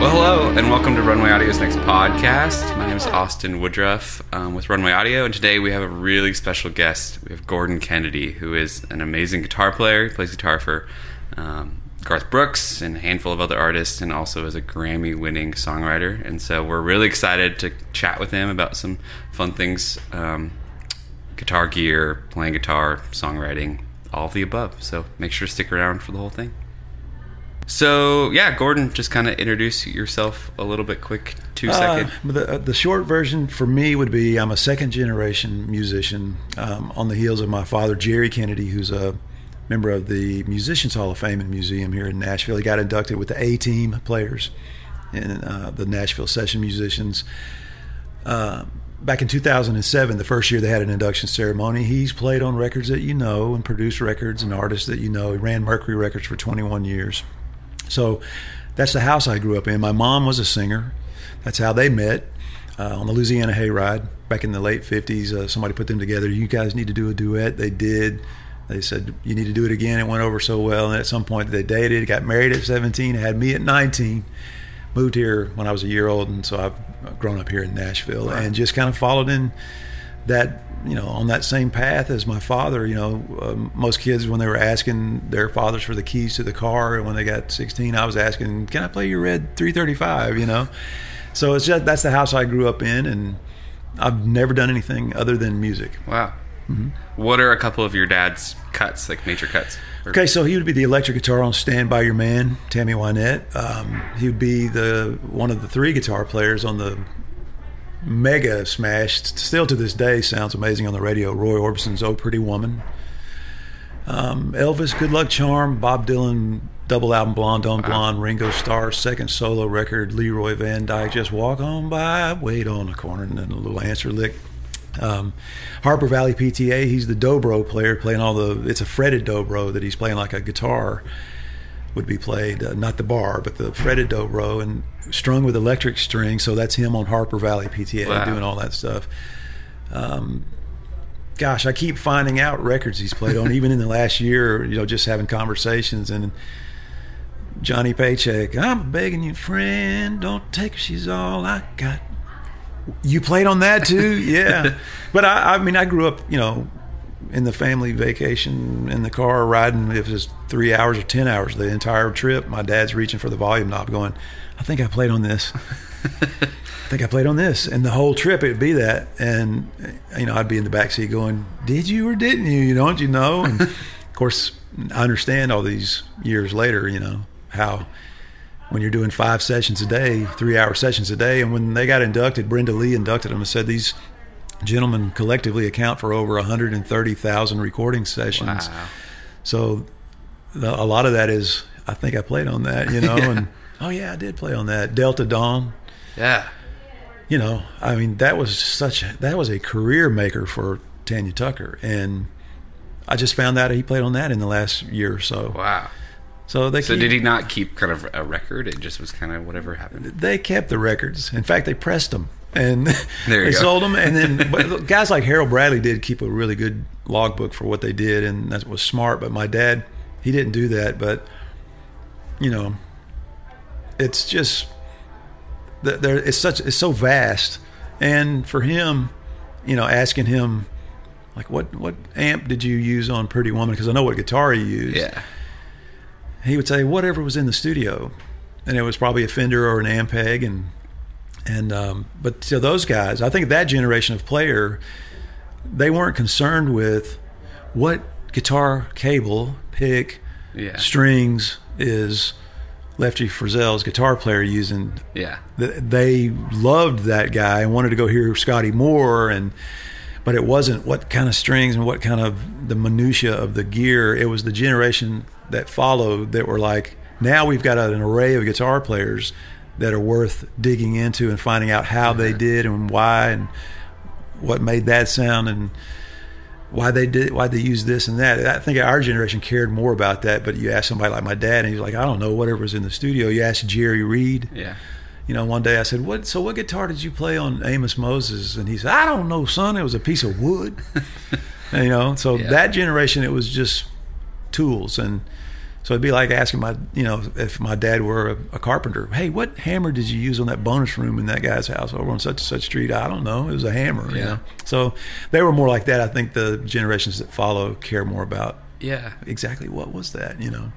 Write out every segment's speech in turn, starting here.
Well, hello, and welcome to Runway Audio's next podcast. My name is Austin Woodruff um, with Runway Audio, and today we have a really special guest. We have Gordon Kennedy, who is an amazing guitar player. He plays guitar for um, Garth Brooks and a handful of other artists, and also is a Grammy winning songwriter. And so we're really excited to chat with him about some fun things um, guitar gear, playing guitar, songwriting, all of the above. So make sure to stick around for the whole thing. So yeah, Gordon, just kind of introduce yourself a little bit quick, two second. Uh, the, the short version for me would be I'm a second generation musician um, on the heels of my father, Jerry Kennedy, who's a member of the Musicians Hall of Fame and Museum here in Nashville. He got inducted with the A Team players and uh, the Nashville Session Musicians. Uh, back in 2007, the first year they had an induction ceremony, he's played on records that you know and produced records and artists that you know. He ran Mercury Records for 21 years. So that's the house I grew up in. My mom was a singer. That's how they met uh, on the Louisiana Hayride back in the late 50s. Uh, somebody put them together. You guys need to do a duet. They did. They said, You need to do it again. It went over so well. And at some point, they dated, got married at 17, had me at 19. Moved here when I was a year old, and so I've grown up here in Nashville wow. and just kind of followed in that you know on that same path as my father you know uh, most kids when they were asking their fathers for the keys to the car and when they got 16 i was asking can i play your red 335 you know? So it's just that's the house i grew up in and i've never done anything other than music. Wow. Mm-hmm. what are a couple of your dad's cuts like major cuts? Okay, so he would be the electric guitar on "Stand by Your Man," Tammy Wynette. Um, he would be the one of the three guitar players on the mega smashed, still to this day sounds amazing on the radio. Roy Orbison's "Oh Pretty Woman," um, Elvis, "Good Luck Charm," Bob Dylan double album "Blonde on Blonde," Ringo Starr's second solo record, Leroy Van Dyke, "Just Walk On By," "Wait on the Corner," and then a little answer lick. Um, Harper Valley PTA, he's the dobro player playing all the. It's a fretted dobro that he's playing like a guitar would be played, uh, not the bar, but the fretted dobro and strung with electric strings. So that's him on Harper Valley PTA wow. doing all that stuff. Um, gosh, I keep finding out records he's played on, even in the last year, you know, just having conversations and Johnny Paycheck, I'm begging you, friend, don't take her, she's all I got. You played on that too? yeah. but I, I mean, I grew up, you know, in the family vacation in the car riding if it's three hours or ten hours the entire trip my dad's reaching for the volume knob going i think i played on this. I think i played on this. And the whole trip it'd be that. And you know i'd be in the back seat going did you or didn't you? You don't you know? And of course i understand all these years later you know how when you're doing five sessions a day three hour sessions a day and when they got inducted brenda lee inducted them and said these gentlemen collectively account for over 130,000 recording sessions. Wow. So the, a lot of that is, I think I played on that, you know, yeah. and oh yeah, I did play on that Delta Dawn. Yeah. You know, I mean, that was such a, that was a career maker for Tanya Tucker, and I just found out he played on that in the last year or so. Wow. So they. So keep, did he not keep kind of a record? It just was kind of whatever happened. They kept the records. In fact, they pressed them and they go. sold them. And then guys like Harold Bradley did keep a really good logbook for what they did, and that was smart. But my dad, he didn't do that. But you know, it's just there. It's such it's so vast, and for him, you know, asking him like what what amp did you use on Pretty Woman? Because I know what guitar he used. Yeah. He would say whatever was in the studio, and it was probably a Fender or an Ampeg, and and um, but to those guys, I think that generation of player, they weren't concerned with what guitar cable, pick, yeah. strings is Lefty Frizzell's guitar player using. Yeah, they loved that guy and wanted to go hear Scotty Moore and. But it wasn't what kind of strings and what kind of the minutia of the gear. It was the generation that followed that were like, now we've got an array of guitar players that are worth digging into and finding out how they did and why and what made that sound and why they did why they used this and that. I think our generation cared more about that. But you ask somebody like my dad, and he's like, I don't know, whatever was in the studio. You ask Jerry Reed. Yeah. You know, one day I said, "What? So what guitar did you play on Amos Moses?" And he said, "I don't know, son. It was a piece of wood." and, you know, so yeah. that generation, it was just tools and So it'd be like asking my, you know, if my dad were a, a, carpenter, hey, what hammer did you use on that bonus room in that guy's house over on such and such street? I don't know. It was a hammer, yeah. you know. So they were more like that. I think the generations that follow care more about, yeah, exactly what was that, you know.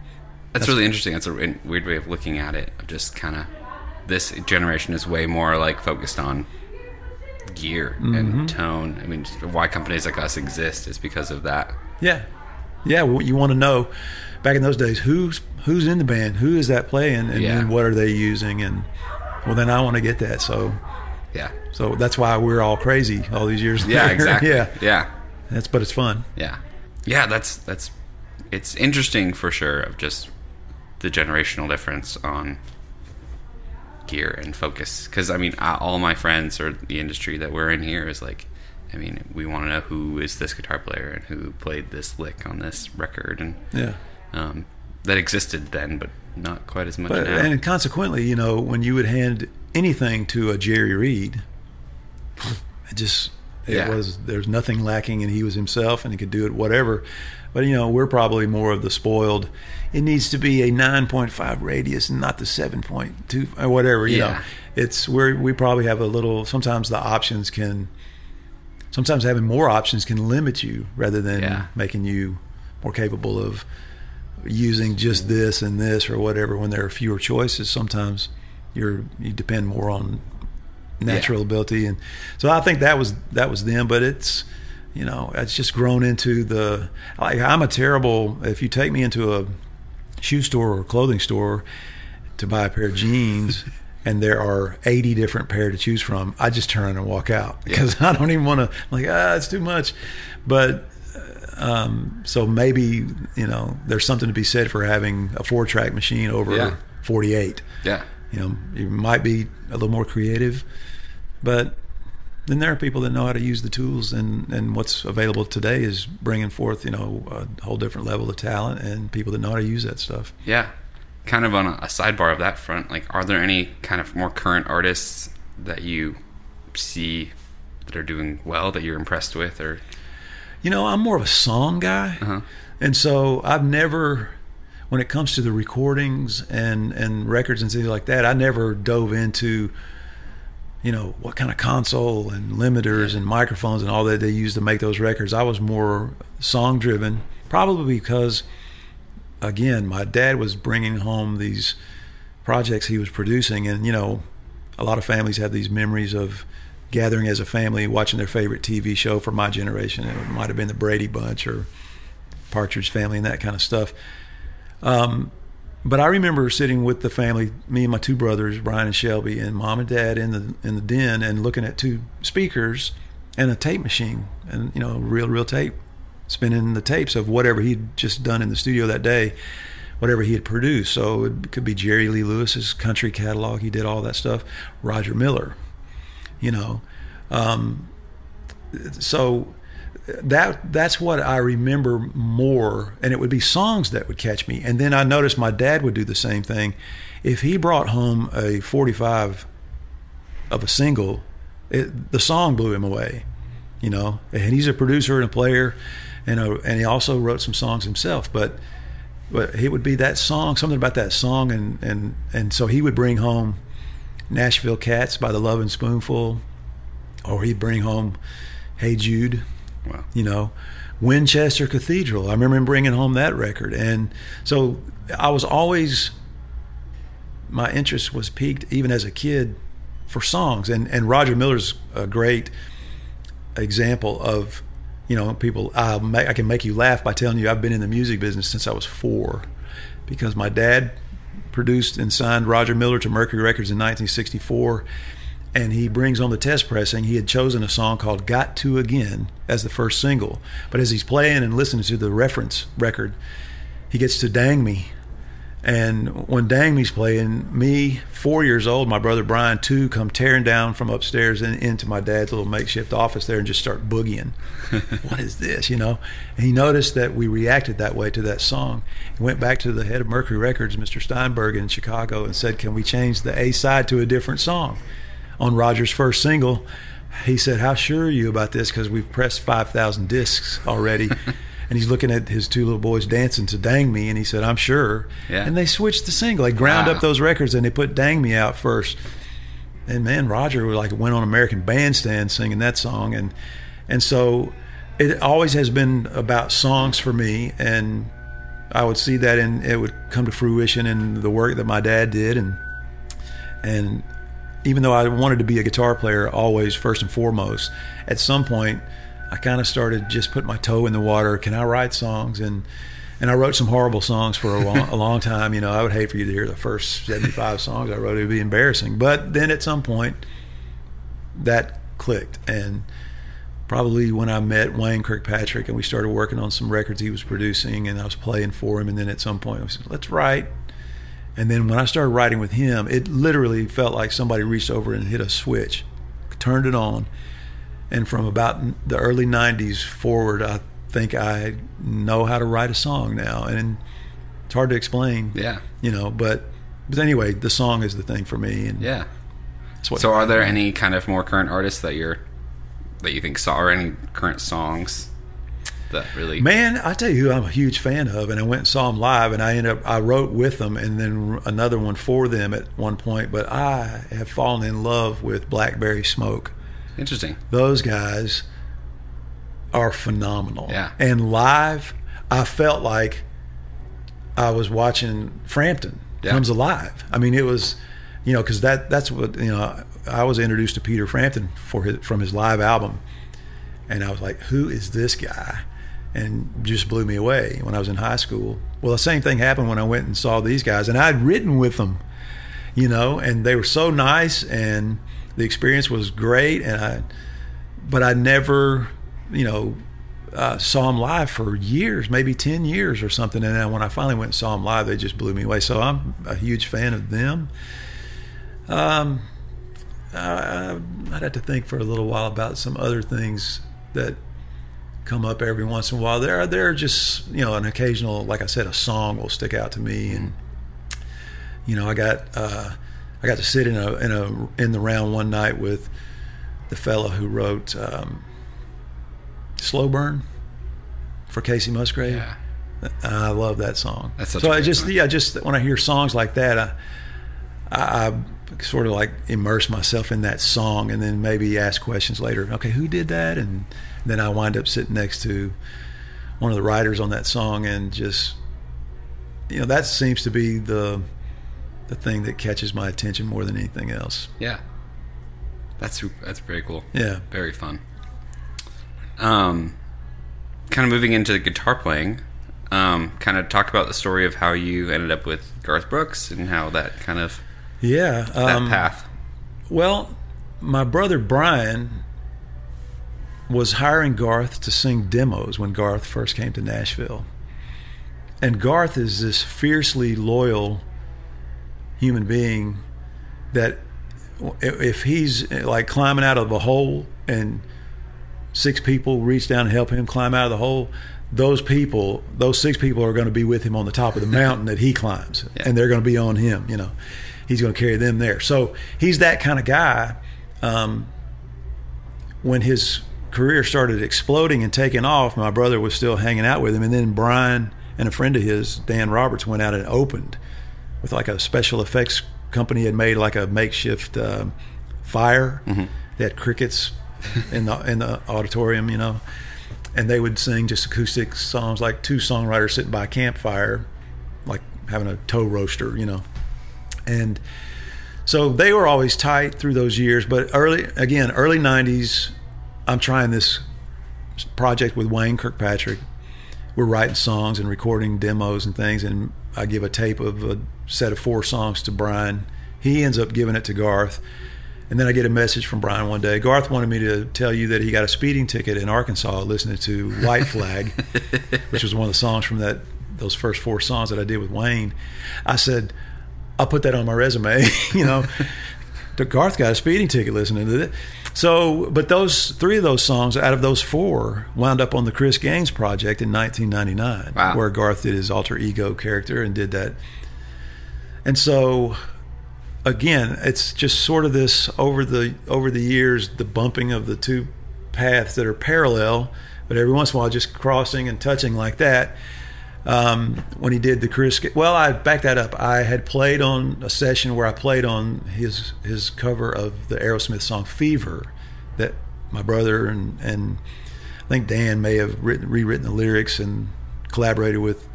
That's, That's really interesting. That's a weird way of looking at it. Of just kind of this generation is way more like focused on gear mm-hmm. and tone. I mean, why companies like us exist is because of that. Yeah, yeah. Well, you want to know back in those days who's who's in the band, who is that playing, and, yeah. and what are they using, and well, then I want to get that. So yeah. So that's why we're all crazy all these years. Yeah, later. exactly. yeah, yeah. That's but it's fun. Yeah, yeah. That's that's it's interesting for sure of just the generational difference on gear and focus. Because I mean, all my friends or the industry that we're in here is like, I mean, we want to know who is this guitar player and who played this lick on this record, and yeah, um, that existed then, but not quite as much but, now. And consequently, you know, when you would hand anything to a Jerry Reed, it just it yeah. was there's nothing lacking, and he was himself, and he could do it whatever. But you know, we're probably more of the spoiled. It needs to be a 9.5 radius and not the 7.2 or whatever. You yeah. know, it's where we probably have a little. Sometimes the options can. Sometimes having more options can limit you rather than yeah. making you more capable of using just this and this or whatever. When there are fewer choices, sometimes you're you depend more on natural yeah. ability, and so I think that was that was them. But it's you know, it's just grown into the like I'm a terrible if you take me into a shoe store or clothing store to buy a pair of jeans and there are 80 different pair to choose from, I just turn and walk out because yeah. I don't even want to like ah it's too much. But um, so maybe you know there's something to be said for having a four track machine over yeah. 48. Yeah, you know, you might be a little more creative, but then there are people that know how to use the tools and, and what's available today is bringing forth you know a whole different level of talent and people that know how to use that stuff yeah kind of on a, sidebar of that front like are there any kind of more current artists that you see that are doing well that you're impressed with or you know i'm more of a song guy uh-huh. and so i've never when it comes to the recordings and and records and things like that i never dove into you know what kind of console and limiters and microphones and all that they used to make those records. I was more song driven, probably because again my dad was bringing home these projects he was producing, and you know a lot of families have these memories of gathering as a family watching their favorite TV show. For my generation, it might have been the Brady Bunch or Partridge Family and that kind of stuff. Um, but I remember sitting with the family, me and my two brothers, Brian and Shelby, and mom and dad in the in the den, and looking at two speakers and a tape machine, and you know, real real tape, spinning the tapes of whatever he'd just done in the studio that day, whatever he had produced. So it could be Jerry Lee Lewis's country catalog. He did all that stuff. Roger Miller, you know, um, so that that's what I remember more, and it would be songs that would catch me. And then I noticed my dad would do the same thing. If he brought home a 45 of a single, it, the song blew him away, you know. And he's a producer and a player, and a, and he also wrote some songs himself. But but it would be that song, something about that song, and and and so he would bring home Nashville Cats by the Lovin' Spoonful, or he'd bring home Hey Jude Wow. You know, Winchester Cathedral. I remember him bringing home that record. And so I was always, my interest was piqued even as a kid for songs. And, and Roger Miller's a great example of, you know, people, i make, I can make you laugh by telling you I've been in the music business since I was four because my dad produced and signed Roger Miller to Mercury Records in 1964 and he brings on the test pressing. He had chosen a song called Got to Again as the first single. But as he's playing and listening to the reference record, he gets to Dang Me. And when Dang Me's playing, me, four years old, my brother Brian, two, come tearing down from upstairs and into my dad's little makeshift office there and just start boogieing. what is this, you know? And he noticed that we reacted that way to that song. He went back to the head of Mercury Records, Mr. Steinberg in Chicago, and said, Can we change the A side to a different song? on Roger's first single, he said, "How sure are you about this? Because we've pressed five thousand discs already." And he's looking at his two little boys dancing to "Dang Me," and he said, "I'm sure." Yeah. And they switched the single. They ground Wow. up those records and they put "Dang Me" out first. And man, Roger like went on American Bandstand singing that song, and and so it always has been about songs for me, and I would see that and it would come to fruition in the work that my dad did, and and even though I wanted to be a guitar player always first and foremost, at some point I kind of started just put my toe in the water. Can I write songs? And and I wrote some horrible songs for a long, a long time. You know, I would hate for you to hear the first 75 songs I wrote. It would be embarrassing. But then at some point that clicked and probably when I met Wayne Kirkpatrick and we started working on some records he was producing and I was playing for him and then at some point I said, let's write. And then when I started writing with him, it literally felt like somebody reached over and hit a switch, turned it on. And from about the early 90s forward, I think I know how to write a song now. And it's hard to explain, Yeah. you know, but but anyway, the song is the thing for me and Yeah. that's what So, are there any kind of more current artists that you're that you think saw, or any current songs that really? Man, I tell you who I'm a huge fan of, and I went and saw them live, and I ended up I wrote with them, and then another one for them at one point. But I have fallen in love with Blackberry Smoke. Interesting. Those guys are phenomenal. Yeah. And live, I felt like I was watching Frampton Yeah. comes alive. I mean, it was, you know, because that that's what you know. I was introduced to Peter Frampton for his, from his live album, and I was like, "Who is this guy?" And just blew me away when I was in high school. Well, the same thing happened when I went and saw these guys, and I'd written with them, you know, and they were so nice, and the experience was great, and I, but I never, you know, uh, saw them live for years, maybe 10 years or something. And then when I finally went and saw them live, they just blew me away. So I'm a huge fan of them. Um, I, I'd have to think for a little while about some other things that come up every once in a while. There there are just, you know, an occasional, like I said, a song will stick out to me. And, you know, I got, uh, I got to sit in a, in a, in the round one night with the fellow who wrote, um, Slow Burn for Kacey Musgrave. Yeah. I love that song. That's so I just yeah, just when I hear songs like that, I, I, I sort of like immerse myself in that song, and then maybe ask questions later. Okay, who did that? And then I wind up sitting next to one of the writers on that song, and just you know that seems to be the the thing that catches my attention more than anything else. Yeah. That's that's very cool. Yeah. Very fun. Um, kind of moving into guitar playing. Um, kind of talk about the story of how you ended up with Garth Brooks and how that kind of Yeah, that um, path. Well, my brother Brian was hiring Garth to sing demos when Garth first came to Nashville. And Garth is this fiercely loyal human being that if he's like climbing out of a hole and six people reach down and help him climb out of the hole, those people, those six people are going to be with him on the top of the mountain that he climbs, Yeah. and they're going to be on him. You know, he's going to carry them there. So he's that kind of guy. Um, when his career started exploding and taking off, my brother was still hanging out with him, and then Brian and a friend of his, Dan Roberts, went out and opened with like a special effects company had made like a makeshift um fire. They had crickets in the in the auditorium, you know, and they would sing just acoustic songs, like two songwriters sitting by a campfire, like having a toe roaster, you know, and so they were always tight through those years. But early again, early '90s, I'm trying this project with Wayne Kirkpatrick. We're writing songs and recording demos and things, and I give a tape of a set of four songs to Brian. He ends up giving it to Garth. And then I get a message from Brian one day. Garth wanted me to tell you that he got a speeding ticket in Arkansas listening to White Flag, which was one of the songs from that those first four songs that I did with Wayne. I said, I'll put that on my resume, you know. The Garth got a speeding ticket listening to it. So, but those three of those songs out of those four wound up on the Chris Gaines project in 1999, Wow. where Garth did his alter ego character and did that. And so, again, it's just sort of this over the over the years, the bumping of the two paths that are parallel, but every once in a while, just crossing and touching like that. Um, when he did the Chris, well, I back that up. I had played on a session where I played on his his cover of the Aerosmith song "Fever," that my brother and and I think Dan may have written, rewritten the lyrics and collaborated with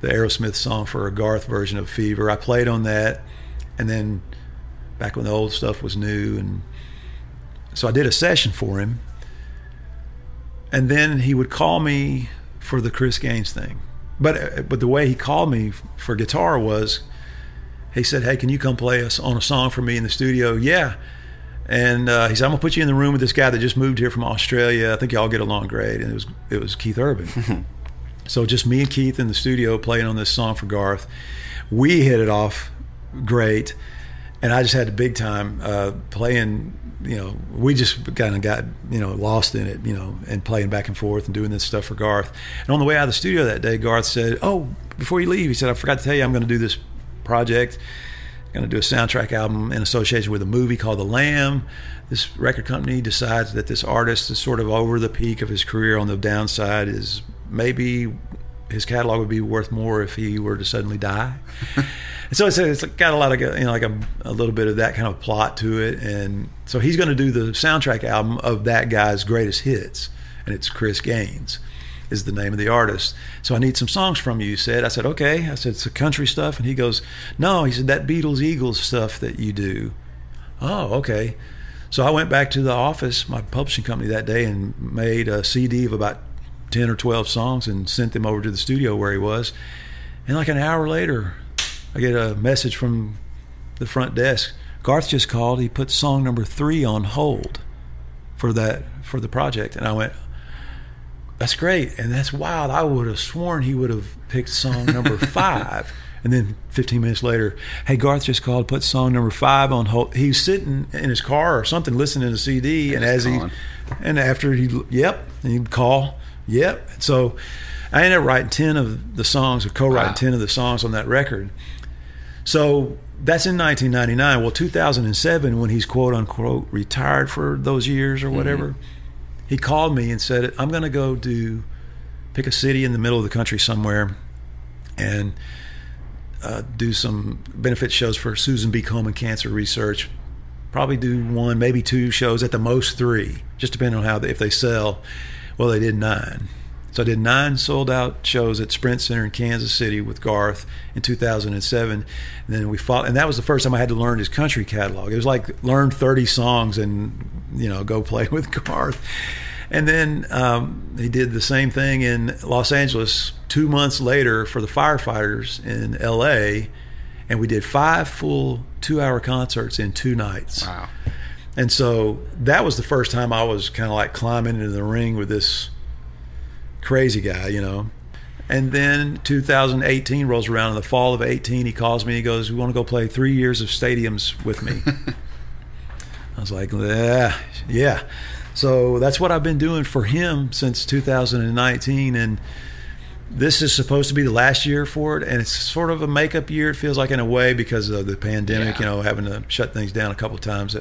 the Aerosmith song for a Garth version of Fever. I played on that, and then back when the old stuff was new, and so I did a session for him. And then he would call me for the Chris Gaines thing, but but the way he called me for guitar was, he said, "Hey, can you come play us on a song for me in the studio?" Yeah. And uh, he said, "I'm gonna put you in the room with this guy that just moved here from Australia. I think y'all get along great." And it was it was Keith Urban. So just me and Keith in the studio playing on this song for Garth. We hit it off great, and I just had a big time uh, playing. You know, we just kind of got you know lost in it. You know, and playing back and forth and doing this stuff for Garth. And on the way out of the studio that day, Garth said, "Oh, before you leave," he said, "I forgot to tell you, I'm going to do this project." Going to do a soundtrack album in association with a movie called The Lamb. This record company decides that this artist is sort of over the peak of his career on the downside, is maybe his catalog would be worth more if he were to suddenly die. so it's, it's got a lot of you know like a, a, little bit of that kind of plot to it, and so he's going to do the soundtrack album of that guy's greatest hits, and it's Chris Gaines is the name of the artist. So I need some songs from you. He said. I said okay. I said it's the country stuff, and he goes, no. He said that Beatles Eagles stuff that you do. Oh okay. So I went back to the office, my publishing company that day, and made a CD of about 10 or 12 songs and sent them over to the studio where he was. And like an hour later, I get a message from the front desk. Garth just called. He put song number three on hold for that for the project, and I went, "That's great!" And that's wild. I would have sworn he would have picked song number five. And then 15 minutes later, hey, Garth just called, put song number five on hold. He's sitting in his car or something, listening to CD, and, and as calling. he, and after he, yep, and he'd call, Yep. So I ended up writing 10 of the songs, or co writing wow. 10 of the songs on that record. So that's in 1999. Well, 2007, when he's quote unquote retired for those years or whatever, mm-hmm. he called me and said, I'm going to go do, pick a city in the middle of the country somewhere and uh, do some benefit shows for Susan G. Komen Cancer Research. Probably do one, maybe two shows, at the most three, just depending on how they, if they sell. Well, they did nine. So I did nine sold out shows at Sprint Center in Kansas City with Garth in 2007. And then we fought, and that was the first time I had to learn his country catalog. It was like learn 30 songs and you know go play with Garth. And then um, he did the same thing in Los Angeles two months later for the firefighters in L.A. And we did five full two-hour concerts in two nights. Wow. And so that was the first time I was kind of like climbing into the ring with this crazy guy, you know. And then 2018 rolls around. In the fall of 18, he calls me. He goes, "We want to go play three years of stadiums with me." I was like, "Yeah, yeah." So that's what I've been doing for him since 2019, and this is supposed to be the last year for it, and it's sort of a makeup year. It feels like in a way because of the pandemic, yeah. you know, having to shut things down a couple of times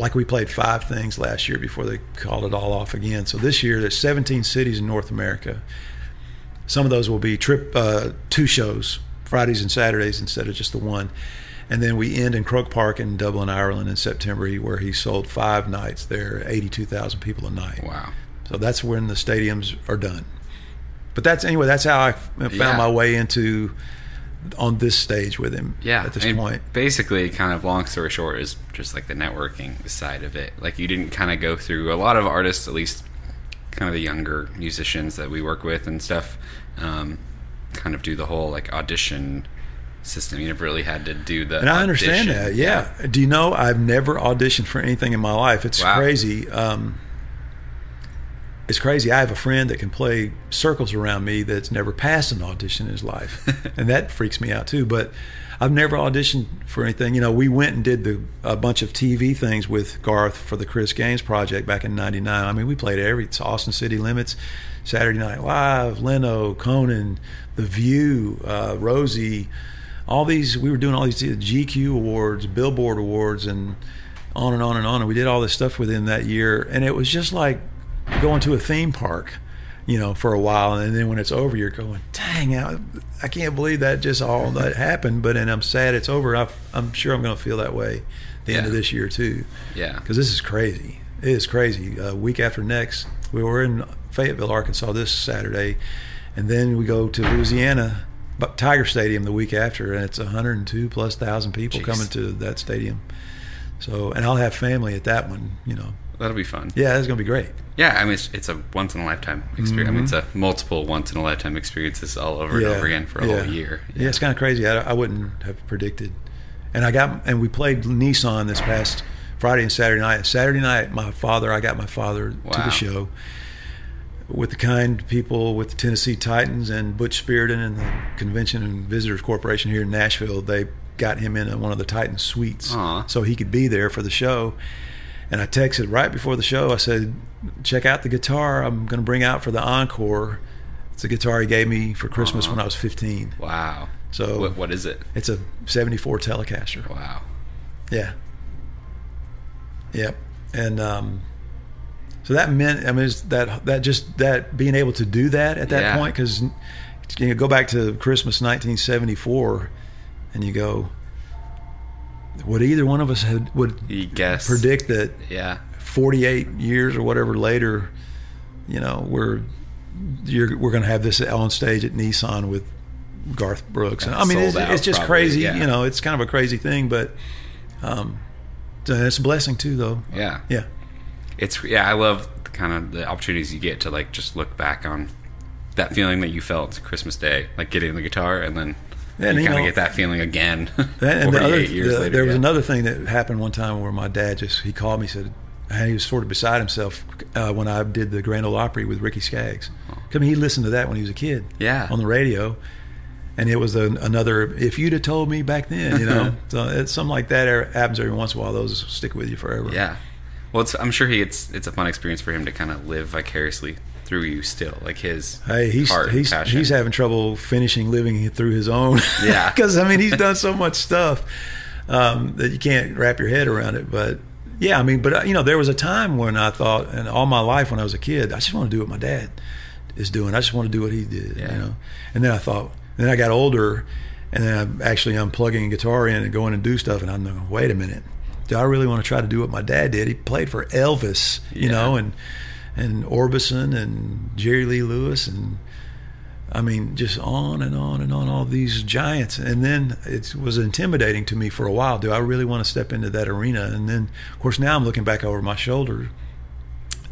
like we played five things last year before they called it all off again. So this year there's 17 cities in North America. Some of those will be trip uh, two shows, Fridays and Saturdays instead of just the one. And then we end in Croke Park in Dublin, Ireland in September, where he sold five nights there, 82,000 people a night. Wow. So that's when the stadiums are done. But that's anyway. That's how I found yeah. my way into on this stage with him. Yeah, at this point. Basically, kind of long story short, is just like the networking side of it. Like you didn't kind of go through a lot of artists, at least kind of the younger musicians that we work with and stuff. Um, kind of do the whole like audition system. You never really had to do the. And I understand that. Yeah. yeah. Do you know I've never auditioned for anything in my life? It's wow. crazy. Um, it's crazy. I have a friend that can play circles around me that's never passed an audition in his life, and that freaks me out too. But I've never auditioned for anything. You know, we went and did the, a bunch of TV things with Garth for the Chris Gaines project back in '99. I mean, we played every it's Austin City Limits, Saturday Night Live, Leno, Conan, The View, uh, Rosie, all these. We were doing all these GQ awards, Billboard awards, and on and on and on. And we did all this stuff with him that year, and it was just like going to a theme park. you know, for a while, and then when it's over, you're going, "Dang, I, I can't believe that just all that happened." But and I'm sad it's over. i am sure I'm going to feel that way the yeah. end of this year too. Yeah, because this is crazy. It is crazy. A week after next, we were in Fayetteville, Arkansas this Saturday, and then we go to Louisiana, Tiger Stadium the week after, and it's 102 plus thousand people Jeez. coming to that stadium. So, and I'll have family at that one, you know. That'll be fun. Yeah, it's gonna be great. Yeah, I mean, it's, it's a once in a lifetime experience. Mm-hmm. I mean, it's a multiple once in a lifetime experiences all over yeah. and over again for a yeah. whole year. Yeah, yeah it's kind of crazy. I, I wouldn't have predicted. And I got and we played Nissan this past Friday and Saturday night. Saturday night, my father, I got my father wow. to the show with the kind people with the Tennessee Titans and Butch Spyridon and the Convention and Visitors Corporation here in Nashville. They got him in one of the Titan suites Aww. so he could be there for the show. And I texted right before the show. I said, "Check out the guitar I'm going to bring out for the encore. It's a guitar he gave me for Christmas Aww. when I was 15." Wow. So what, what is it? It's a 74 Telecaster. Wow. Yeah. Yep. And um, so that meant I mean that that just that being able to do that at that yeah. point because you know, go back to Christmas 1974 and you go would either one of us had would you guess. predict that yeah. 48 years or whatever later you know we're you're, we're going to have this on stage at Nissan with Garth Brooks. And I mean it's, it's, just probably, crazy yeah. you know it's kind of a crazy thing but um it's a blessing too though. Yeah. Yeah. It's yeah I love kind of the opportunities you get to like just look back on that feeling that you felt Christmas Day like getting the guitar and then and you, you kind of get that feeling again. and the other, years the, later, there was yeah. another thing that happened one time where my dad just he called me said and he was sort of beside himself uh, when I did the Grand Ole Opry with Ricky Skaggs. I mean, he listened to that when he was a kid, yeah, on the radio, and it was a, another. If you'd have told me back then, you know, so it's something like that happens every once in a while. Those stick with you forever. Yeah. Well, I'm sure he it's it's a fun experience for him to kind of live vicariously through you still, like his hey, he's heart he's passion. he's having trouble finishing living through his own. Yeah, because I mean he's done so much stuff um, that you can't wrap your head around it. But yeah, I mean, but uh, you know, there was a time when I thought, and all my life when I was a kid, I just want to do what my dad is doing. I just want to do what he did. Yeah. You know, and then I thought, then I got older, and then I'm actually unplugging a guitar in and going and do stuff, and I'm going, wait a minute. Do I really want to try to do what my dad did? He played for Elvis, you Yeah. know, and and Orbison and Jerry Lee Lewis and I mean just on and on and on all these giants. And then it was intimidating to me for a while. Do I really want to step into that arena? And then of course now I'm looking back over my shoulder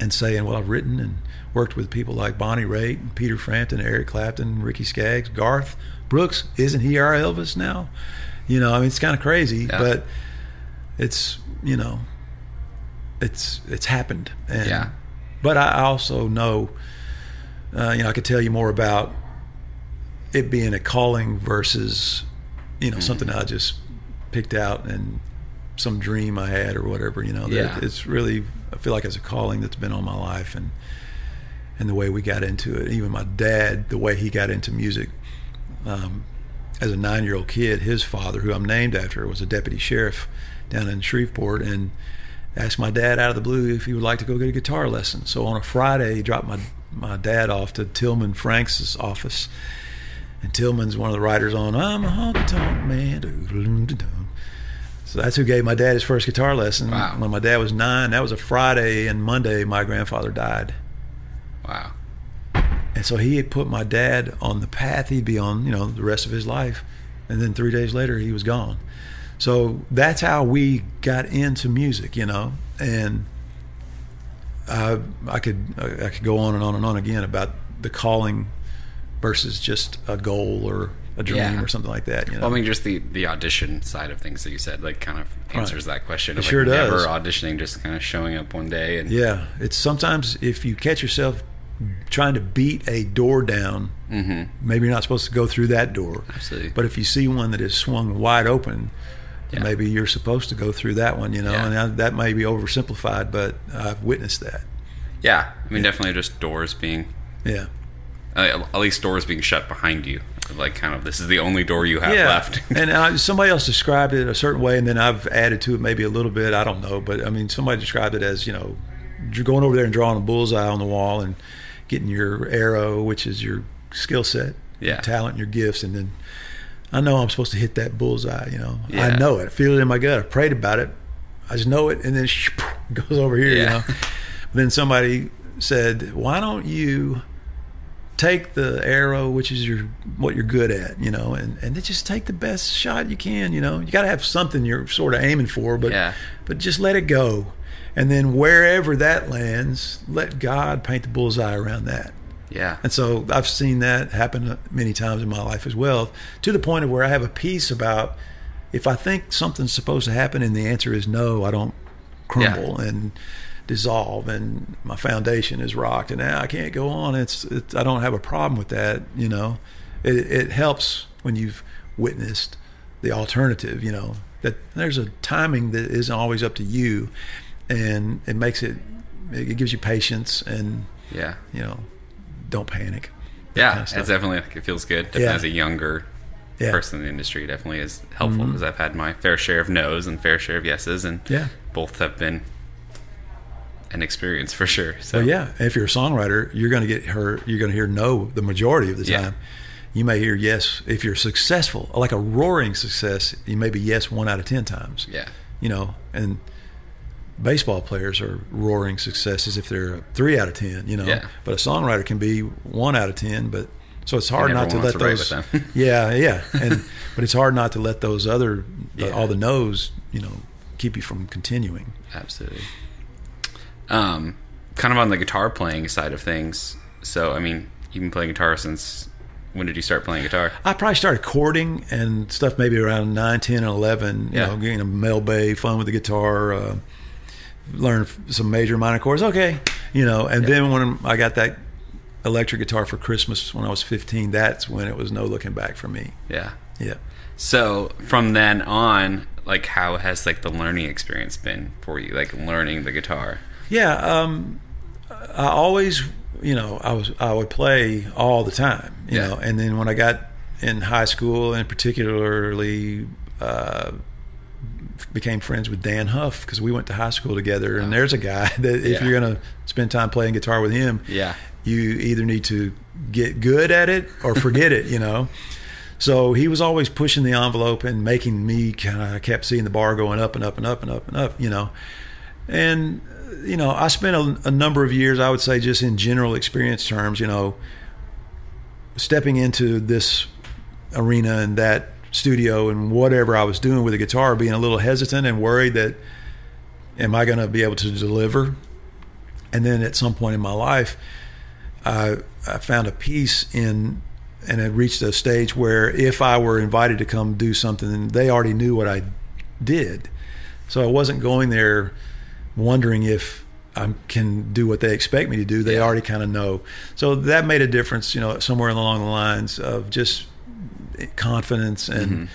and saying well I've written and worked with people like Bonnie Raitt and Peter Frampton Eric Clapton Ricky Skaggs Garth Brooks. Isn't he our Elvis now? You know I mean it's kind of crazy Yeah. but it's you know it's it's happened. And Yeah. But I also know, uh, you know, I could tell you more about it being a calling versus, you know, Mm-hmm. something I just picked out and some dream I had or whatever. You know, Yeah. it's really I feel like it's a calling that's been on my life and and the way we got into it. Even my dad, the way he got into music. Um, as a nine-year-old kid, his father, who I'm named after, was a deputy sheriff down in Shreveport, and asked my dad out of the blue if he would like to go get a guitar lesson. So on a Friday, he dropped my my dad off to Tillman Franks' office, and Tillman's one of the writers on "I'm a honky tonk man." So that's who gave my dad his first guitar lesson Wow. when my dad was nine. That was a Friday, and Monday my grandfather died. Wow. And so he had put my dad on the path he'd be on, you know, the rest of his life. And then three days later, he was gone. So that's how we got into music, you know. And I, I could I could go on and on and on again about the calling versus just a goal or a dream Yeah. or something like that. You know, Well, I mean, just the the audition side of things that you said, like, kind of answers that question. It Of, sure does. Never auditioning, just kind of showing up one day and yeah, it's sometimes if you catch yourself trying to beat a door down, hmm maybe you're not supposed to go through that door. Absolutely. But if you see one that is swung wide open, Yeah. maybe you're supposed to go through that one, you know. Yeah. And I, that may be oversimplified, but I've witnessed that. yeah, I mean, definitely just doors being, Yeah. uh, at least doors being shut behind you. Like, kind of, this is the only door you have yeah. left. and uh, somebody else described it a certain way, and then I've added to it maybe a little bit. I don't know, but I mean, somebody described it as you know, you're going over there and drawing a bullseye on the wall, and getting your arrow, which is your skill set, Yeah. your talent, your gifts, and then I know I'm supposed to hit that bullseye. You know, Yeah. I know it. I feel it in my gut. I've prayed about it. I just know it, and then it goes over here. You Yeah. know. then somebody said, "Why don't you?" take the arrow, which is your what you're good at, you know, and and then just take the best shot you can, you know. You got to have something you're sort of aiming for, but Yeah. but just let it go, and then wherever that lands, let God paint the bullseye around that. Yeah. And so I've seen that happen many times in my life as well, to the point of where I have a piece about if I think something's supposed to happen and the answer is no, I don't crumble and dissolve and my foundation is rocked and now I can't go on. It's, it's I don't have a problem with that. You know, it, it helps when you've witnessed the alternative. You know that there's a timing that isn't always up to you, and it makes it it gives you patience and Yeah. you know don't panic. Yeah. kind of it's definitely like it feels good. Definitely Yeah. as a younger Yeah. Mm-hmm. person in the industry, definitely is helpful because I've had my fair share of no's and fair share of yeses, and Yeah. both have been an experience for sure. So Well, yeah. If you're a songwriter, you're going to get her. You're going to hear no the majority of the Yeah. time. You may hear yes if you're successful, like a roaring success. You may be yes one out of ten times. Yeah. You know, and baseball players are roaring successes if they're three out of ten. You know, Yeah. but a songwriter can be one out of ten. But so it's hard not to let to those. yeah, yeah, and but it's hard not to let those other Yeah. all the no's. You know, keep you from continuing. Absolutely. Um, kind of on the guitar playing side of things. So, I mean, you've been playing guitar since when did you start playing guitar? I probably started courting and stuff maybe around 9, 10, and 11. You Yeah. know, getting a mel bay, fun with the guitar, uh, learn some major minor chords. Okay. You know, and then when I got that electric guitar for Christmas when I was 15, that's when it was no looking back for me. Yeah. Yeah. So from then on, like, how has like the learning experience been for you? Like learning the guitar. Yeah, um, I always, you know, I was I would play all the time, you Yeah. know, and then when I got in high school, and particularly uh, became friends with Dann Huff because we went to high school together, and there's a guy that if Yeah. you're gonna spend time playing guitar with him, Yeah. you either need to get good at it or forget it, you know. So he was always pushing the envelope and making me kind of I kept seeing the bar going up and up and up and up and up, you know. And you know, I spent a, a number of years, I would say, just in general experience terms, you know, stepping into this arena and that studio and whatever I was doing with the guitar, being a little hesitant and worried that, am I going to be able to deliver? And then at some point in my life, I, I found a peace in, and had reached a stage where if I were invited to come do something, they already knew what I did. So I wasn't going there wondering if I can do what they expect me to do. They Yeah. already kind of know. So that made a difference, you know, somewhere along the lines of just confidence and.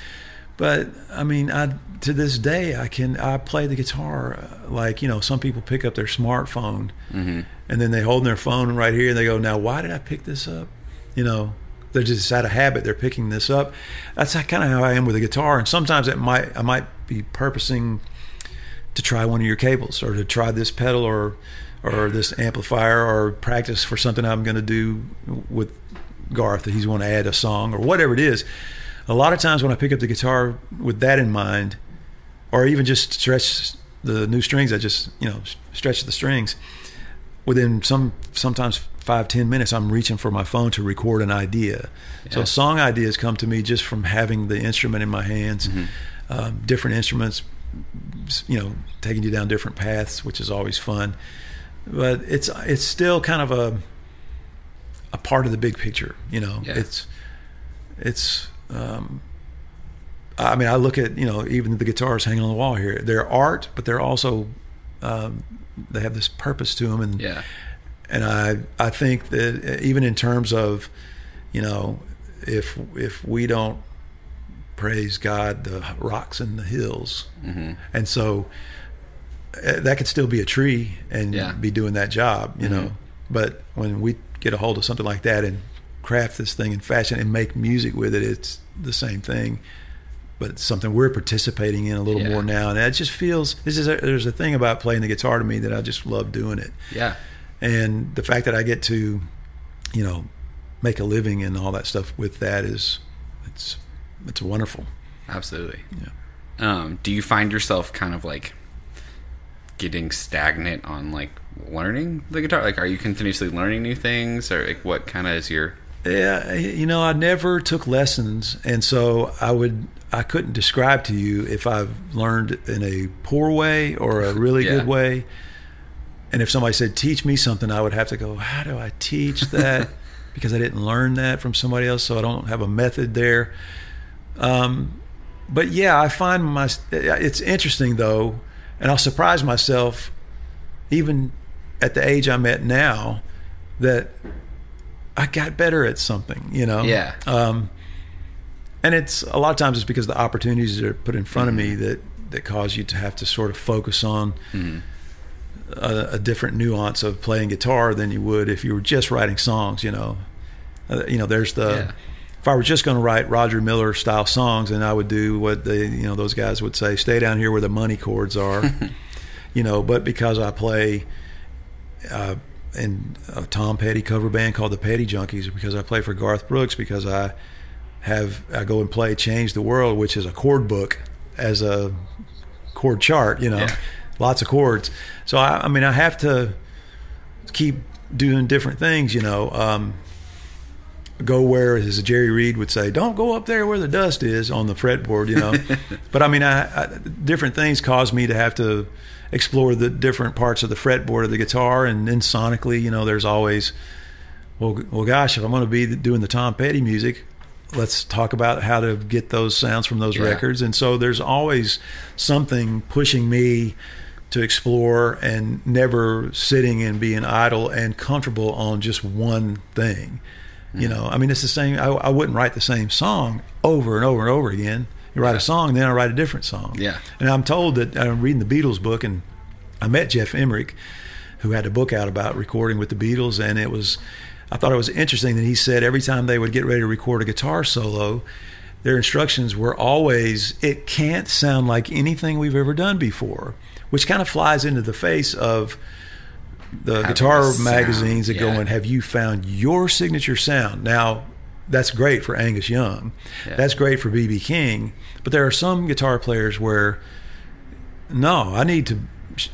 But I mean, I to this day I can I play the guitar uh, like you know some people pick up their smartphone Mm-hmm. and then they hold their phone right here and they go now why did I pick this up you know they're just out of habit they're picking this up that's kind of how I am with a guitar and sometimes it might I might be purposing to try one of your cables or to try this pedal or or this amplifier or practice for something I'm going to do with Garth that he's going to add a song or whatever it is. A lot of times when I pick up the guitar with that in mind, or even just stretch the new strings, I just you know stretch the strings. Within some sometimes five ten minutes, I'm reaching for my phone to record an idea. So song ideas come to me just from having the instrument in my hands. Um, different instruments, you know, taking you down different paths, which is always fun. But it's it's still kind of a a part of the big picture. You know, Yeah. it's it's. Um, I mean, I look at you know even the guitars hanging on the wall here. They're art, but they're also um, they have this purpose to them, and Yeah. and I I think that even in terms of you know if if we don't praise God, the rocks and the hills, Mm-hmm. and so uh, that could still be a tree and Yeah. be doing that job, you Mhm. know. But when we get a hold of something like that and craft this thing and fashion and make music with it, it's the same thing. But it's something we're participating in a little Yeah. more now, and it just feels. This is a, there's a thing about playing the guitar to me that I just love doing it Yeah. and the fact that I get to you know, make a living and all that stuff with that is it's it's wonderful. Absolutely. Yeah. Um, do you find yourself kind of like getting stagnant on like learning the guitar? Like, are you continuously learning new things, or like what kind of is your? Yeah, you know, I never took lessons, and so I would I couldn't describe to you if I've learned in a poor way or a really Yeah. good way. And if somebody said, "Teach me something," I would have to go, "How do I teach that?" because I didn't learn that from somebody else, so I don't have a method there. Um, but yeah, I find my it's interesting though, and I'll surprise myself, even at the age I'm at now, that I got better at something. You know, Yeah. Um, and it's a lot of times it's because the opportunities that are put in front of me that that cause you to have to sort of focus on a, a different nuance of playing guitar than you would if you were just writing songs. You know, uh, you know, there's the Yeah. If I were just going to write Roger Miller style songs, then I would do what they, you know, those guys would say, stay down here where the money chords are, you know. But because I play uh, in a Tom Petty cover band called the Petty Junkies, because I play for Garth Brooks, because I have I go and play Change the World, which is a chord book as a chord chart, you know, Yeah. lots of chords. So I, I mean, I have to keep doing different things, you know. Um, go where, as Jerry Reed would say, don't go up there where the dust is on the fretboard, you know. but I mean, I, I, different things cause me to have to explore the different parts of the fretboard of the guitar, and then sonically, you know, there's always, well, well, gosh, if I'm going to be doing the Tom Petty music, let's talk about how to get those sounds from those Yeah. records. And so there's always something pushing me to explore and never sitting and being idle and comfortable on just one thing. You know, I mean, it's the same. I, I wouldn't write the same song over and over and over again. You write a song, then I write a different song. Yeah. And I'm told that uh, I'm reading the Beatles book, and I met Geoff Emerick, who had a book out about recording with the Beatles, and it was. I thought it was interesting that he said every time they would get ready to record a guitar solo, their instructions were always, "It can't sound like anything we've ever done before," which kind of flies into the face of the Having guitar magazines that yeah. go and have you found your signature sound now that's great for angus young Yeah. that's great for bb king but there are some guitar players where no i need to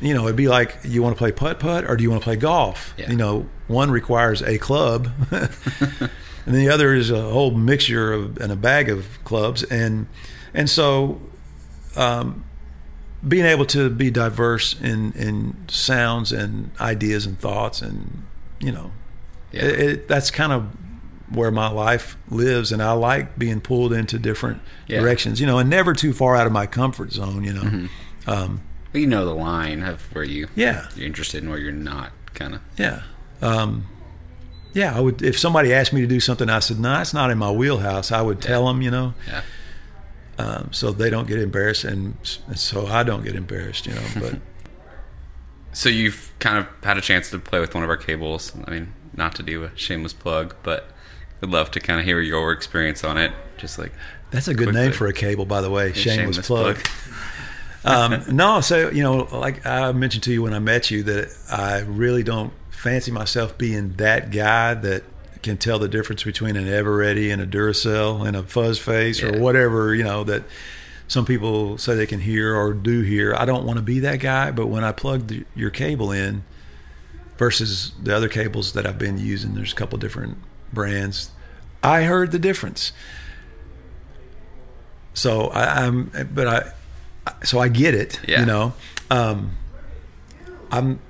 you know it'd be like you want to play putt putt or do you want to play golf Yeah. you know one requires a club and the other is a whole mixture of and a bag of clubs and and so um, being able to be diverse in in sounds and ideas and thoughts and you know Yeah. it, it, that's kind of where my life lives and I like being pulled into different Yeah. directions you know and never too far out of my comfort zone you know Mm-hmm. um, you know the line of where you yeah you're interested and where you're not, kind of. yeah um, yeah I would if somebody asked me to do something I said no it's not in my wheelhouse I would tell them you know Yeah. Um, so they don't get embarrassed and, and so I don't get embarrassed you know but So you've kind of had a chance to play with one of our cables. I mean, not to do a shameless plug, but would love to kind of hear your experience on it. Just like That's a good Quickly. name for a cable, by the way. Shameless, shameless plug. plug. um, no, so you know, like I mentioned to you when I met you, that I really don't fancy myself being that guy that can tell the difference between an Eveready and a Duracell and a fuzz face Yeah. or whatever you know that some people say they can hear or do hear. I don't want to be that guy, but when I plug the, your cable in versus the other cables that I've been using, there's a couple different brands. I heard the difference. So I, I'm, but I, so I get it. Yeah. You know, um, I'm,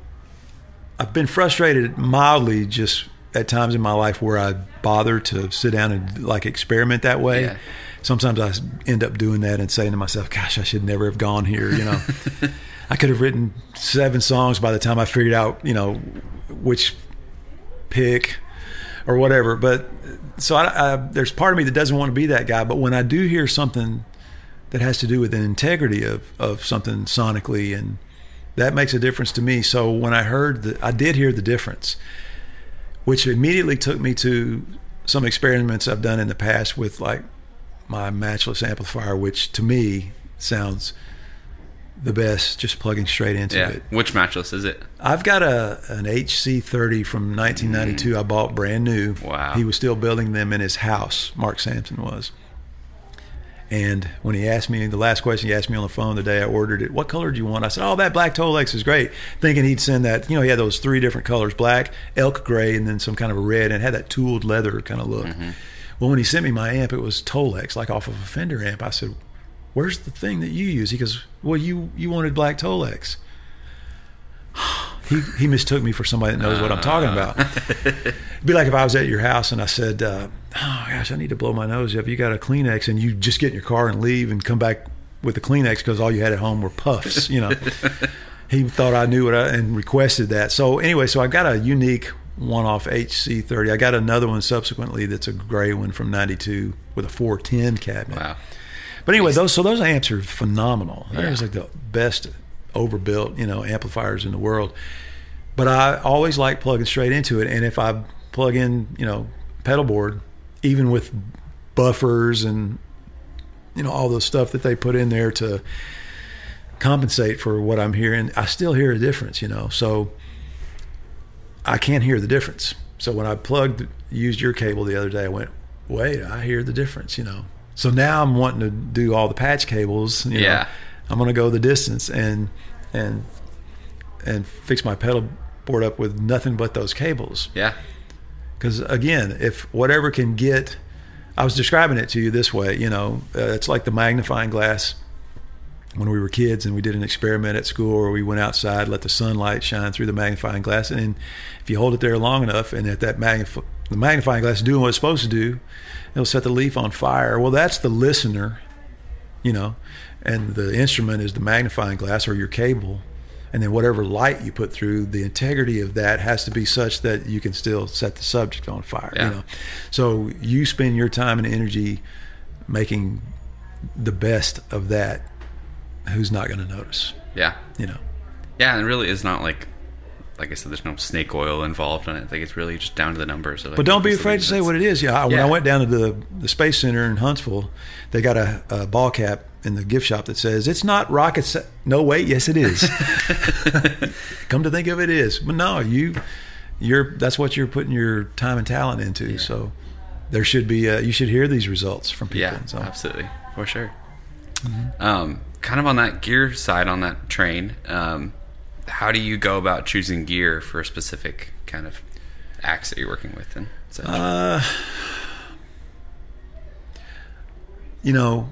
I've been frustrated mildly just at times in my life where I bother to sit down and like experiment that way. Yeah. Sometimes I end up doing that and saying to myself, "Gosh, I should never have gone here." You know, I could have written seven songs by the time I figured out, you know, which pick or whatever. But so I, I, there's part of me that doesn't want to be that guy. But when I do hear something that has to do with the integrity of, of something sonically, and that makes a difference to me. So when I heard that, I did hear the difference, which immediately took me to some experiments I've done in the past with like my matchless amplifier, which to me sounds the best, just plugging straight into Yeah. it. Which matchless is it? I've got a an HC30 from 1992. Mm. I bought brand new. Wow. He was still building them in his house. Mark Sampson was. And when he asked me the last question, he asked me on the phone the day I ordered it, "What color do you want?" I said, "Oh, that black Tolex is great." Thinking he'd send that. You know, he had those three different colors: black, elk gray, and then some kind of a red, and it had that tooled leather kind of look. Well, when he sent me my amp, it was Tolex, like off of a Fender amp. I said, "Where's the thing that you use?" He goes, "Well, you you wanted black Tolex." he he mistook me for somebody that knows what I'm talking about. It'd be like if I was at your house and I said, uh, "Oh gosh, I need to blow my nose. Have you got a Kleenex?" And you just get in your car and leave and come back with the Kleenex because all you had at home were puffs. You know, he thought I knew what I and requested that. So anyway, so I got a unique one-off HC30. I got another one subsequently that's a gray one from '92 with a 410 cabinet. Wow. But anyway, those so those amps are phenomenal. They're like the best overbuilt, you know, amplifiers in the world. But I always like plugging straight into it, and if I plug in, you know, pedal board, even with buffers and you know all the stuff that they put in there to compensate for what I'm hearing, I still hear a difference, you know. So I can't hear the difference. So when I plugged, used your cable the other day, I went, wait, I hear the difference, you know. So now I'm wanting to do all the patch cables. You know. Yeah. I'm going to go the distance and and and fix my pedal board up with nothing but those cables. Yeah. Because again, if whatever can get, I was describing it to you this way. You know, uh, it's like the magnifying glass when we were kids and we did an experiment at school where we went outside, let the sunlight shine through the magnifying glass, and if you hold it there long enough, and if that magnif- the magnifying glass is doing what it's supposed to do, it'll set the leaf on fire. Well, that's the listener, you know, and the instrument is the magnifying glass or your cable. And then whatever light you put through, the integrity of that has to be such that you can still set the subject on fire. Yeah. You know, so you spend your time and energy making the best of that. Who's not going to notice? Yeah. You know. Yeah, and it really is not like like I said, there's no snake oil involved in it. Like it's really just down to the numbers. Like, But don't be afraid to say what it is. Yeah, I- when Yeah. I went down to the the space center in Huntsville, they got a, a ball cap in the gift shop that says it's not rocket. Sa-. No, wait, yes, it is. Come to think of it, it is. But no, you, you're that's what you're putting your time and talent into. So there should be uh, you should hear these results from people. Yeah, so, absolutely, for sure. Um, kind of on that gear side, on that train, um, how do you go about choosing gear for a specific kind of acts that you're working with? And so, Uh, you know,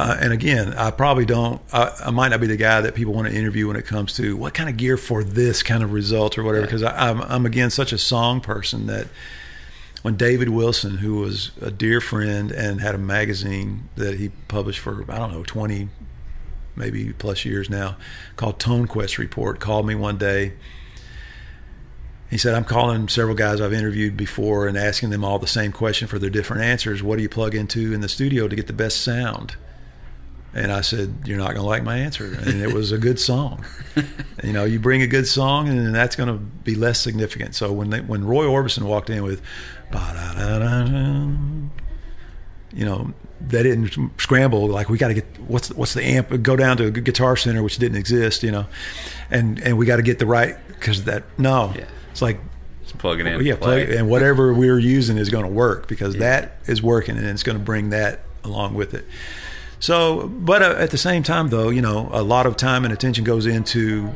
uh, and again, I probably don't. I, I might not be the guy that people want to interview when it comes to what kind of gear for this kind of result or whatever. Yeah. Because I'm, I'm again such a song person that when David Wilson, who was a dear friend and had a magazine that he published for I don't know 20 maybe plus years now called Tone Quest Report, called me one day he said, I'm calling several guys I've interviewed before and asking them all the same question for their different answers. What do you plug into in the studio to get the best sound? And I said, You're not going to like my answer. And it was a good song. you know, you bring a good song, and that's going to be less significant. So when they, when Roy Orbison walked in with, you know, they didn't scramble like we got to get what's what's the amp go down to a guitar center which didn't exist you know and and we got to get the right because that no Yeah. it's like just plug it in. yeah play. plug, and whatever we're using is going to work because that is working and it's going to bring that along with it so but uh, at the same time though you know a lot of time and attention goes into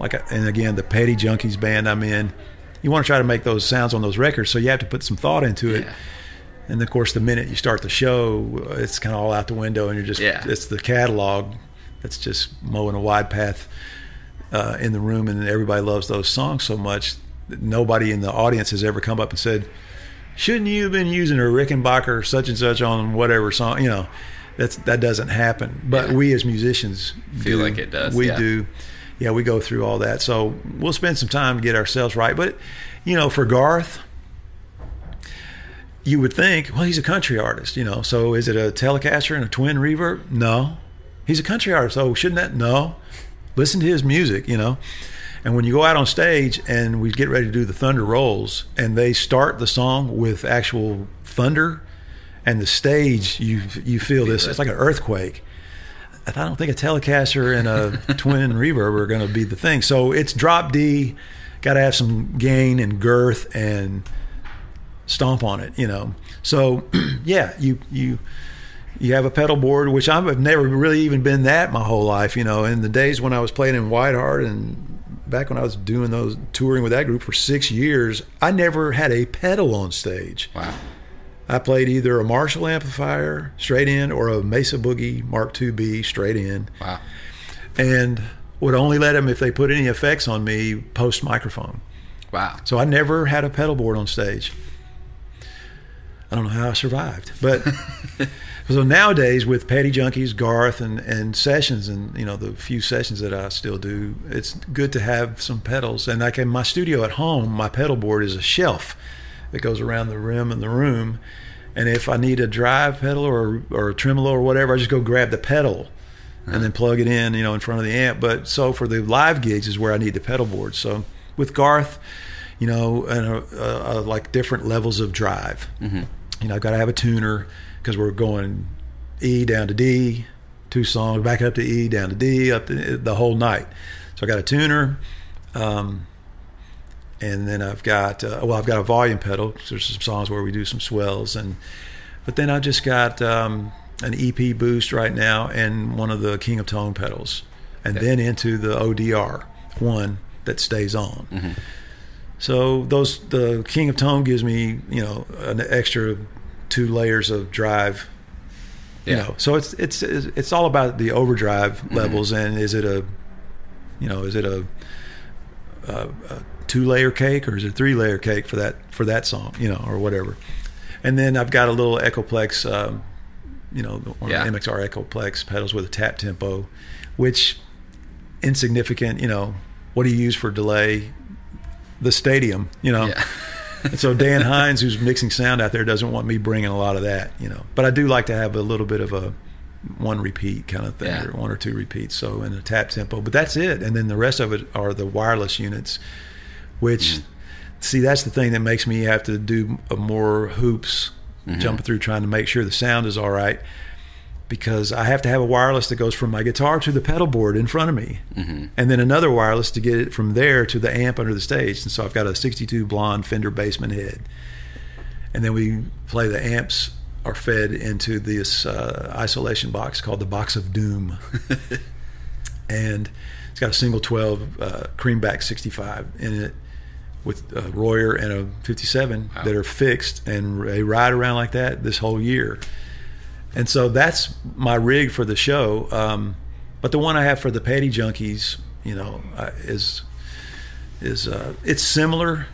like and again the petty junkies band i'm in you want to try to make those sounds on those records so you have to put some thought into it Yeah. and of course, the minute you start the show, it's kind of all out the window, and you're just Yeah. it's the catalog that's just mowing a wide path uh, in the room, and everybody loves those songs so much that nobody in the audience has ever come up and said, "Shouldn't you have been using a Rickenbacker such and such on whatever song?" You know, that's that doesn't happen. But Yeah. we as musicians Feel do. like it does, We yeah. do. Yeah, we go through all that, so we'll spend some time to get ourselves right. But you know, for Garth you would think, well, he's a country artist, you know. So is it a Telecaster and a twin reverb? No. He's a country artist. Oh, shouldn't that? No. Listen to his music, you know. And when you go out on stage and we get ready to do the thunder rolls, and they start the song with actual thunder, and the stage, you you feel this it's like an earthquake. I don't think a Telecaster and a twin reverb are going to be the thing. So it's drop D, got to have some gain and girth and stomp on it, you know. So yeah, you you you have a pedal board, which I've never really even been that my whole life, you know. In the days when I was playing in Whiteheart and back when I was doing those touring with that group for six years, I never had a pedal on stage. Wow. I played either a Marshall amplifier straight in or a Mesa Boogie Mark IIB straight in. Wow. And would only let them if they put any effects on me post microphone. Wow. So I never had a pedal board on stage. I don't know how I survived, but so nowadays with Petty Junkies, Garth, and and sessions, and you know the few sessions that I still do, it's good to have some pedals. And like in my studio at home, my pedal board is a shelf that goes around the rim of the room. And if I need a drive pedal or or a tremolo or whatever, I just go grab the pedal and then plug it in, you know, in front of the amp. But so for the live gigs is where I need the pedal board. So with Garth, you know, and uh, uh, like different levels of drive. Mm-hmm. You know, I've got to have a tuner because we're going E down to D, two songs, back up to E, down to D, up to the whole night. So I got a tuner. Um, and then I've got uh, well, I've got a volume pedal. There's some songs where we do some swells, and but then I've just got um, an EP boost right now and one of the King of Tone pedals, and Okay. then into the ODR one that stays on. Mm-hmm. So those the King of Tone gives me you know an extra two layers of drive. You know, so it's it's it's all about the overdrive levels and is it a you know is it a, a, a two layer cake or is it three layer cake for that for that song you know or whatever. And then I've got a little Echoplex, um, you know, one Yeah. MXR Echoplex pedals with a tap tempo, which insignificant. You know, what do you use for delay? The stadium, you know. Yeah. And so Dan Hines, who's mixing sound out there, doesn't want me bringing a lot of that, you know. But I do like to have a little bit of a one repeat kind of thing, Yeah. or one or two repeats. So in a tap tempo, but that's it. And then the rest of it are the wireless units, which see that's the thing that makes me have to do more hoops, jumping through trying to make sure the sound is all right. Because I have to have a wireless that goes from my guitar to the pedal board in front of me, Mm-hmm. and then another wireless to get it from there to the amp under the stage. And so I've got a 62 blonde Fender Bassman head, and then we play the amps are fed into this uh, isolation box called the Box of Doom, and it's got a single 12 uh, creamback 65 in it with a Royer and a 57 Wow. that are fixed, and they ride around like that this whole year. And so that's my rig for the show. Um, but the one I have for the Petty Junkies, you know, uh, is is uh, it's similar.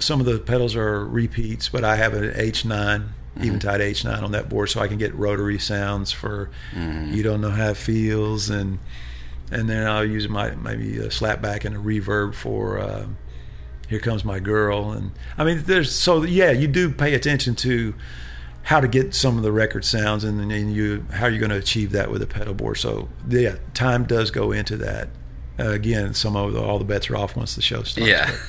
Some of the pedals are repeats, but I have an H9, Eventide H9 on that board, so I can get rotary sounds for you don't know how it feels, and and then I'll use my maybe a slapback and a reverb for uh, here comes my girl, and I mean there's so yeah you do pay attention to how to get some of the record sounds and then you how you're going to achieve that with a pedal board. So yeah, time does go into that. Uh, again, some of the, all the bets are off once the show starts. Yeah. But,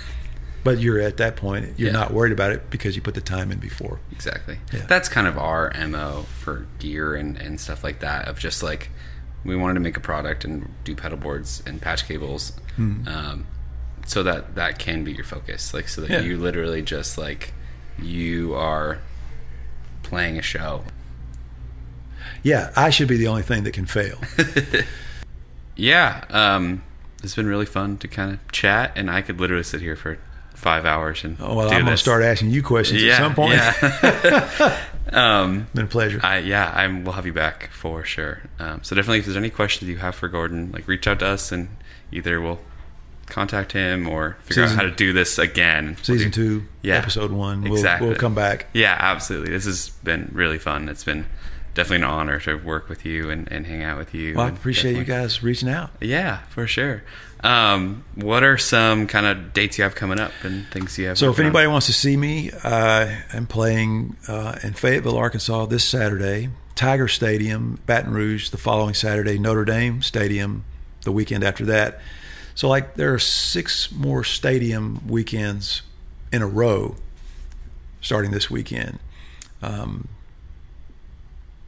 but you're at that point, you're Yeah. not worried about it because you put the time in before. Exactly. Yeah. That's kind of our MO for gear and, and stuff like that of just like we wanted to make a product and do pedal boards and patch cables Hmm. um, so that that can be your focus like so that Yeah. you literally just like you are playing a show Yeah, I should be the only thing that can fail. yeah um, it's been really fun to kind of chat and I could literally sit here for five hours and Oh, well, I'm going to start asking you questions yeah, at some point. yeah. um, Been a pleasure. I yeah, I'm we'll have you back for sure. Um, so definitely, if there's any questions you have for Gordon, like reach out to us and either we'll contact him or figure Season- out how to do this again. We'll Season two, Yeah, episode one. We'll, exactly. we'll come back. Yeah, absolutely. This has been really fun. It's been definitely an honor to work with you and, and hang out with you. Well, I appreciate you guys reaching out. Yeah, for sure. Um, what are some kind of dates you have coming up and things you have? So if working on? anybody wants to see me, uh, I'm playing uh, in Fayetteville, Arkansas this Saturday, Tiger Stadium, Baton Rouge the following Saturday, Notre Dame Stadium the weekend after that. So like there are six more stadium weekends in a row starting this weekend. Um,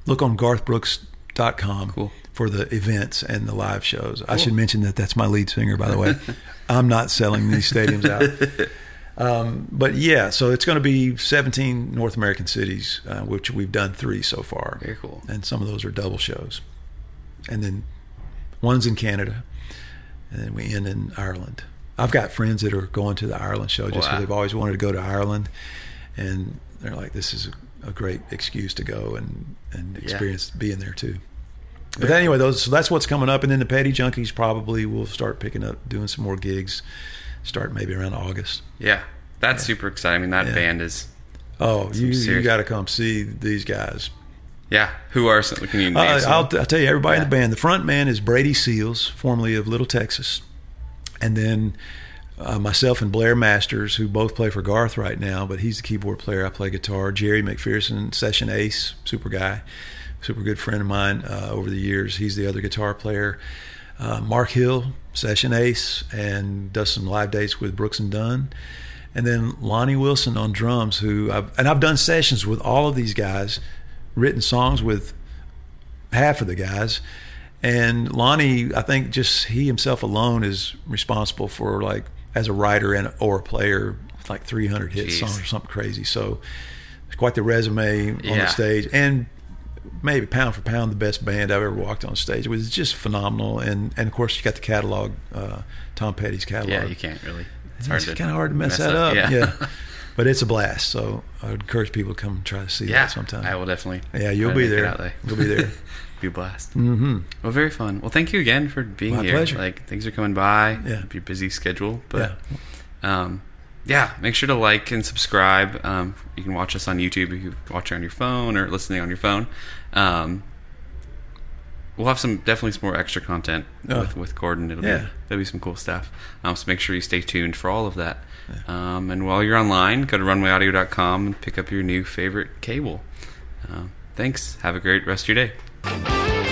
look on Garth Brooks runwayaudio.com Cool. for the events and the live shows. I should mention that that's my lead singer, by the way. I'm not selling these stadiums out. Um, but yeah, so it's going to be 17 North American cities, uh, which we've done three so far. Very cool. And some of those are double shows. And then one's in Canada, and then we end in Ireland. I've got friends that are going to the Ireland show just because Wow. they've always wanted to go to Ireland, and they're like, "This is a, great excuse to go and and experience being there too." But anyway, those so that's what's coming up, and then the Petty Junkies probably will start picking up, doing some more gigs, start maybe around August. Yeah, that's super exciting. I mean, that Yeah. band is. Oh, you you got to come see these guys. Yeah, who are some? Can you name Uh? I'll, I'll tell you, everybody in the band. The front man is Brady Seals, formerly of Little Texas, and then uh, myself and Blair Masters, who both play for Garth right now, but he's the keyboard player. I play guitar. Jerry McPherson, session ace, super guy, super good friend of mine uh, over the years. He's the other guitar player. Uh, Mark Hill, session ace, and does some live dates with Brooks and Dunn. And then Lonnie Wilson on drums, who I've, and I've done sessions with all of these guys, written songs with half of the guys. And Lonnie, I think just he himself alone is responsible for like as a writer and or a player, like 300 hit Jeez. songs or something crazy. So it's quite the resume on Yeah. the stage, and maybe pound for pound the best band I've ever walked on stage with. It's just phenomenal. And and of course you got the catalog, uh, Tom Petty's catalog. yeah, you can't really. It's It's, hard to kind of hard to mess, that up. up. Yeah. Yeah. but it's a blast. So I would encourage people to come try to see Yeah, that sometime. I will definitely. Yeah, you'll be there. there. You'll be there. be a blast. hmm Well, very fun. Well, thank you again for being My here. pleasure. Like things are coming by. Yeah. Your busy schedule, but Yeah. um, yeah. Make sure to like and subscribe. Um, you can watch us on YouTube. You can watch it on your phone or listening on your phone. Um, we'll have some definitely some more extra content Oh. with with Gordon. It'll Yeah. be there'll be some cool stuff. Um, so make sure you stay tuned for all of that. Um, and while you're online, go to runwayaudio.com and pick up your new favorite cable. Um, thanks. Have a great rest of your day.